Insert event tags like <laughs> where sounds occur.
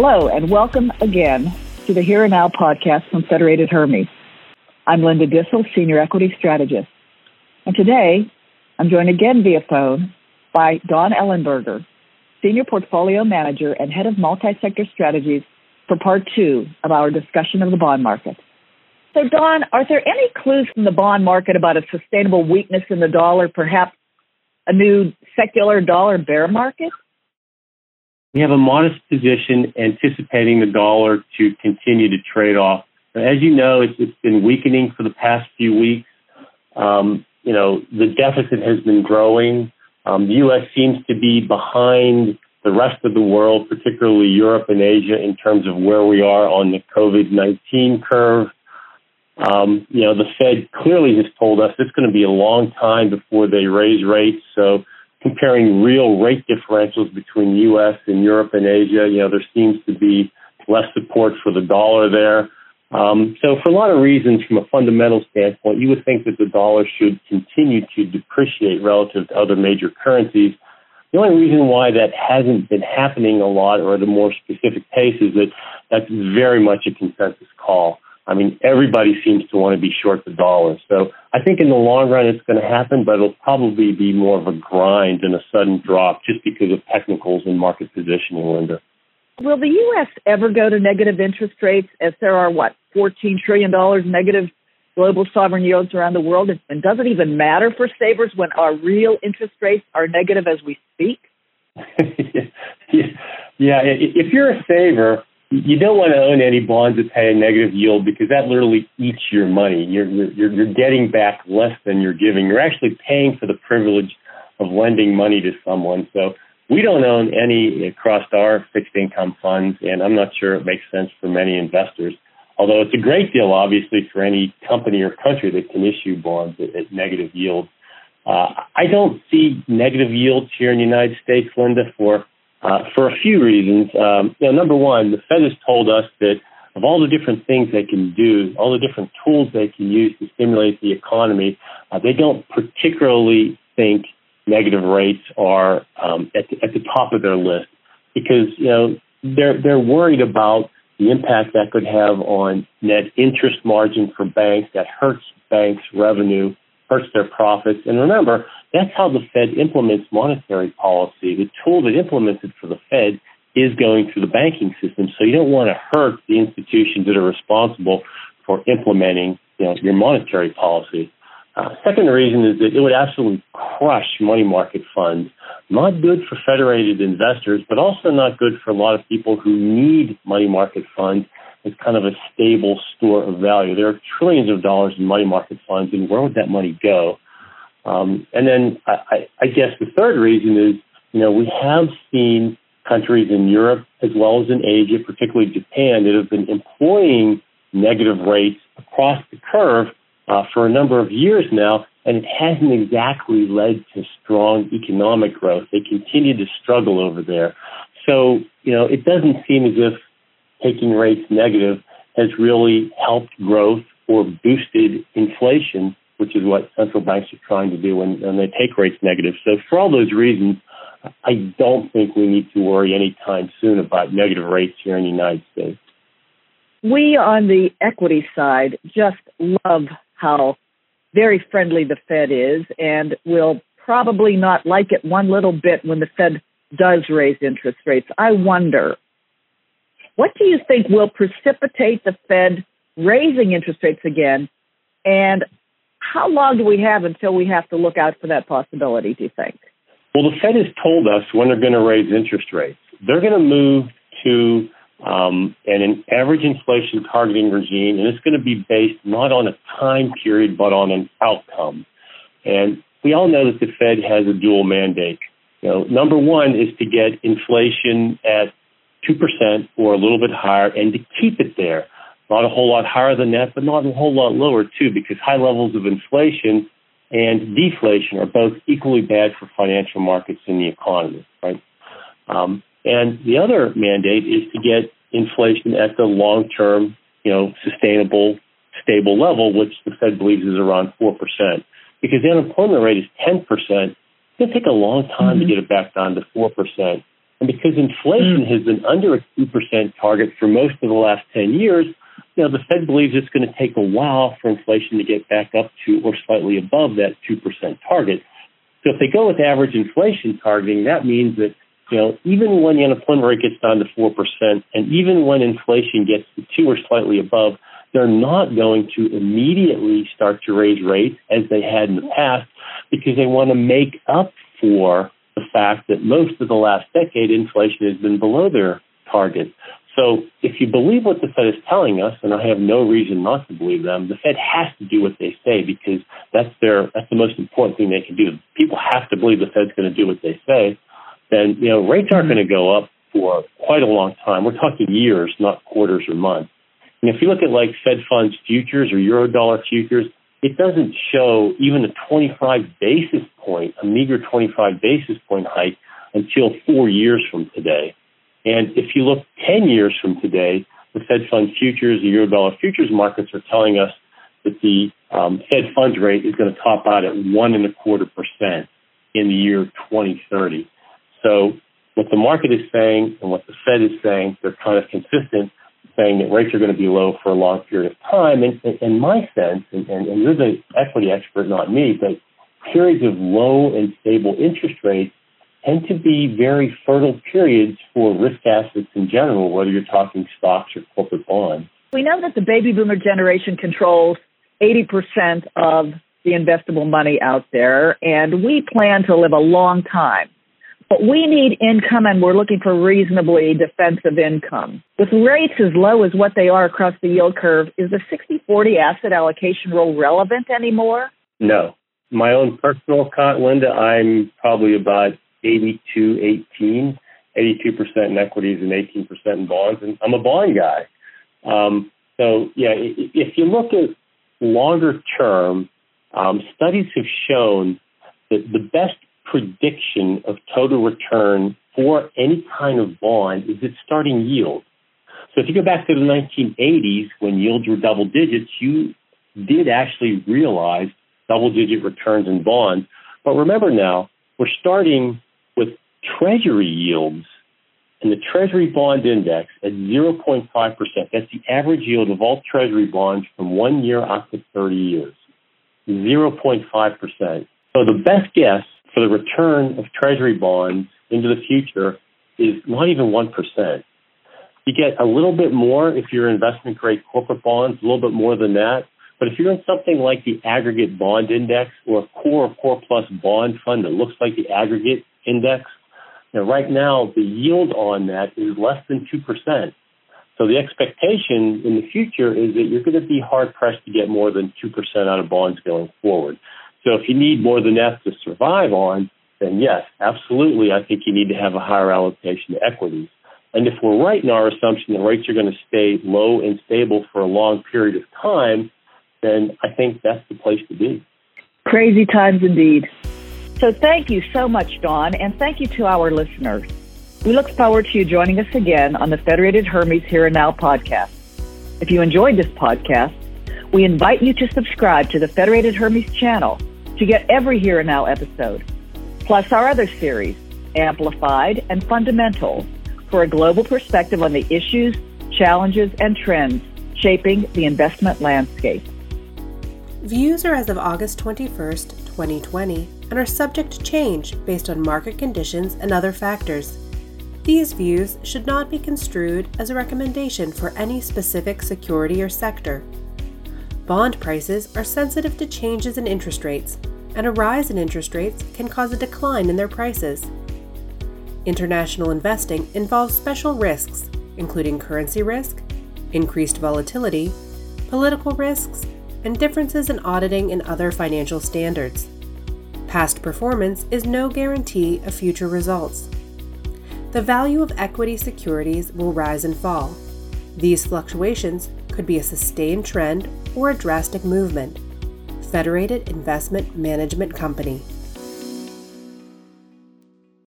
Hello, and welcome again to the Here and Now podcast from Federated Hermes. I'm Linda Duessel, Senior Equity Strategist. And today, I'm joined again via phone by Don Ellenberger, Senior Portfolio Manager and Head of Multi-Sector Strategies for part two of our discussion of the bond market. So, Don, are there any clues from the bond market about a sustainable weakness in the dollar, perhaps a new secular dollar bear market? We have a modest position anticipating the dollar to continue to trade off. As you know, it's, it's been weakening for the past few weeks. Um, you know, the deficit has been growing. Um, the U.S. seems to be behind the rest of the world, particularly Europe and Asia, in terms of where we are on the COVID 19 curve. Um, you know, the Fed clearly has told us it's going to be a long time before they raise rates. So comparing real rate differentials between U.S. and Europe and Asia, you know, there seems to be less support for the dollar there. Um, so for a lot of reasons, from a fundamental standpoint, you would think that the dollar should continue to depreciate relative to other major currencies. The only reason why that hasn't been happening a lot or at a more specific pace is that that's very much a consensus call. I mean, everybody seems to want to be short the dollar. So I think in the long run it's going to happen, but it'll probably be more of a grind and a sudden drop just because of technicals and market positioning, Linda. Will the U.S. ever go to negative interest rates as there are, what, $14 trillion negative global sovereign yields around the world? And does it even matter for savers when our real interest rates are negative as we speak? <laughs> yeah, if you're a saver, you don't want to own any bonds that pay a negative yield because that literally eats your money. You're, you're, you're getting back less than you're giving. You're actually paying for the privilege of lending money to someone. So we don't own any across our fixed income funds, and I'm not sure it makes sense for many investors. Although it's a great deal, obviously, for any company or country that can issue bonds at, at negative yields. Uh, I don't see negative yields here in the United States, Linda, for uh, for a few reasons. Um, you know, number one, the Fed has told us that of all the different things they can do, all the different tools they can use to stimulate the economy, uh, they don't particularly think negative rates are um, at, the, at the top of their list because you know they're they're worried about the impact that could have on net interest margin for banks that hurts banks' revenue, hurts their profits. And remember, that's how the Fed implements monetary policy. The tool that implements it for the Fed is going through the banking system. So you don't want to hurt the institutions that are responsible for implementing you know, your monetary policy. Uh, second reason is that it would absolutely crush money market funds. Not good for federated investors, but also not good for a lot of people who need money market funds as kind of a stable store of value. There are trillions of dollars in money market funds, and where would that money go? Um, and then I, I guess the third reason is, you know, we have seen countries in Europe as well as in Asia, particularly Japan, that have been employing negative rates across the curve uh, for a number of years now, and it hasn't exactly led to strong economic growth. They continue to struggle over there. So, you know, it doesn't seem as if taking rates negative has really helped growth or boosted inflation which is what central banks are trying to do when, when they take rates negative. So for all those reasons, I don't think we need to worry anytime soon about negative rates here in the United States. We on the equity side just love how very friendly the Fed is and will probably not like it one little bit when the Fed does raise interest rates. I wonder, what do you think will precipitate the Fed raising interest rates again? And how long do we have until we have to look out for that possibility, do you think? Well, the Fed has told us when they're going to raise interest rates. They're going to move to um, an, an average inflation targeting regime, and it's going to be based not on a time period, but on an outcome. And we all know that the Fed has a dual mandate. You know, number one is to get inflation at 2% or a little bit higher and to keep it there not a whole lot higher than that, but not a whole lot lower too, because high levels of inflation and deflation are both equally bad for financial markets and the economy, right? Um, and the other mandate is to get inflation at the long-term, you know, sustainable, stable level, which the Fed believes is around 4%. Because the unemployment rate is 10%, it's going to take a long time mm-hmm. to get it back down to 4%. And because inflation mm. has been under a 2% target for most of the last 10 years, you know, the Fed believes it's going to take a while for inflation to get back up to or slightly above that 2% target. So if they go with average inflation targeting, that means that, you know, even when the unemployment rate gets down to 4% and even when inflation gets to 2 or slightly above, they're not going to immediately start to raise rates as they had in the past because they want to make up for the fact that most of the last decade inflation has been below their target. So if you believe what the Fed is telling us, and I have no reason not to believe them, the Fed has to do what they say because that's their that's the most important thing they can do. People have to believe the Fed's going to do what they say. Then you know rates aren't going to go up for quite a long time. We're talking years, not quarters or months. And if you look at like Fed funds futures or Eurodollar futures, it doesn't show even a 25 basis point, a meager 25 basis point hike until four years from today. And if you look 10 years from today, the Fed fund futures, the Eurodollar futures markets are telling us that the um, Fed funds rate is going to top out at one and a quarter percent in the year 2030. So what the market is saying and what the Fed is saying, they're kind of consistent saying that rates are going to be low for a long period of time. And in my sense, and, and, and you're the equity expert, not me, but periods of low and stable interest rates tend to be very fertile periods for risk assets in general, whether you're talking stocks or corporate bonds. We know that the baby boomer generation controls 80% of the investable money out there, and we plan to live a long time. But we need income and we're looking for reasonably defensive income. With rates as low as what they are across the yield curve, is the 60 40 asset allocation rule relevant anymore? No. My own personal account, Linda, I'm probably about 82 18, 82% in equities and 18% in bonds. And I'm a bond guy. Um, so, yeah, if you look at longer term, um, studies have shown that the best prediction of total return for any kind of bond is its starting yield. So if you go back to the 1980s when yields were double digits, you did actually realize double digit returns in bonds. But remember now, we're starting with treasury yields and the treasury bond index at 0.5%. That's the average yield of all treasury bonds from one year out to 30 years. 0.5%. So the best guess for the return of Treasury bonds into the future is not even 1%. You get a little bit more if you're investment grade corporate bonds, a little bit more than that. But if you're in something like the aggregate bond index or a core or core plus bond fund that looks like the aggregate index, now right now the yield on that is less than 2%. So the expectation in the future is that you're going to be hard pressed to get more than 2% out of bonds going forward. So if you need more than that to survive on, then yes, absolutely, I think you need to have a higher allocation to equities. And if we're right in our assumption that rates are going to stay low and stable for a long period of time, then I think that's the place to be. Crazy times indeed. So thank you so much, Don, and thank you to our listeners. We look forward to you joining us again on the Federated Hermes Here and Now podcast. If you enjoyed this podcast, we invite you to subscribe to the Federated Hermes channel to get every Here and Now episode, plus our other series, Amplified and Fundamental, for a global perspective on the issues, challenges, and trends shaping the investment landscape. Views are as of August 21st, 2020, and are subject to change based on market conditions and other factors. These views should not be construed as a recommendation for any specific security or sector. Bond prices are sensitive to changes in interest rates, and a rise in interest rates can cause a decline in their prices. International investing involves special risks, including currency risk, increased volatility, political risks, and differences in auditing and other financial standards. Past performance is no guarantee of future results. The value of equity securities will rise and fall. These fluctuations could be a sustained trend or a drastic movement. Federated Investment Management Company.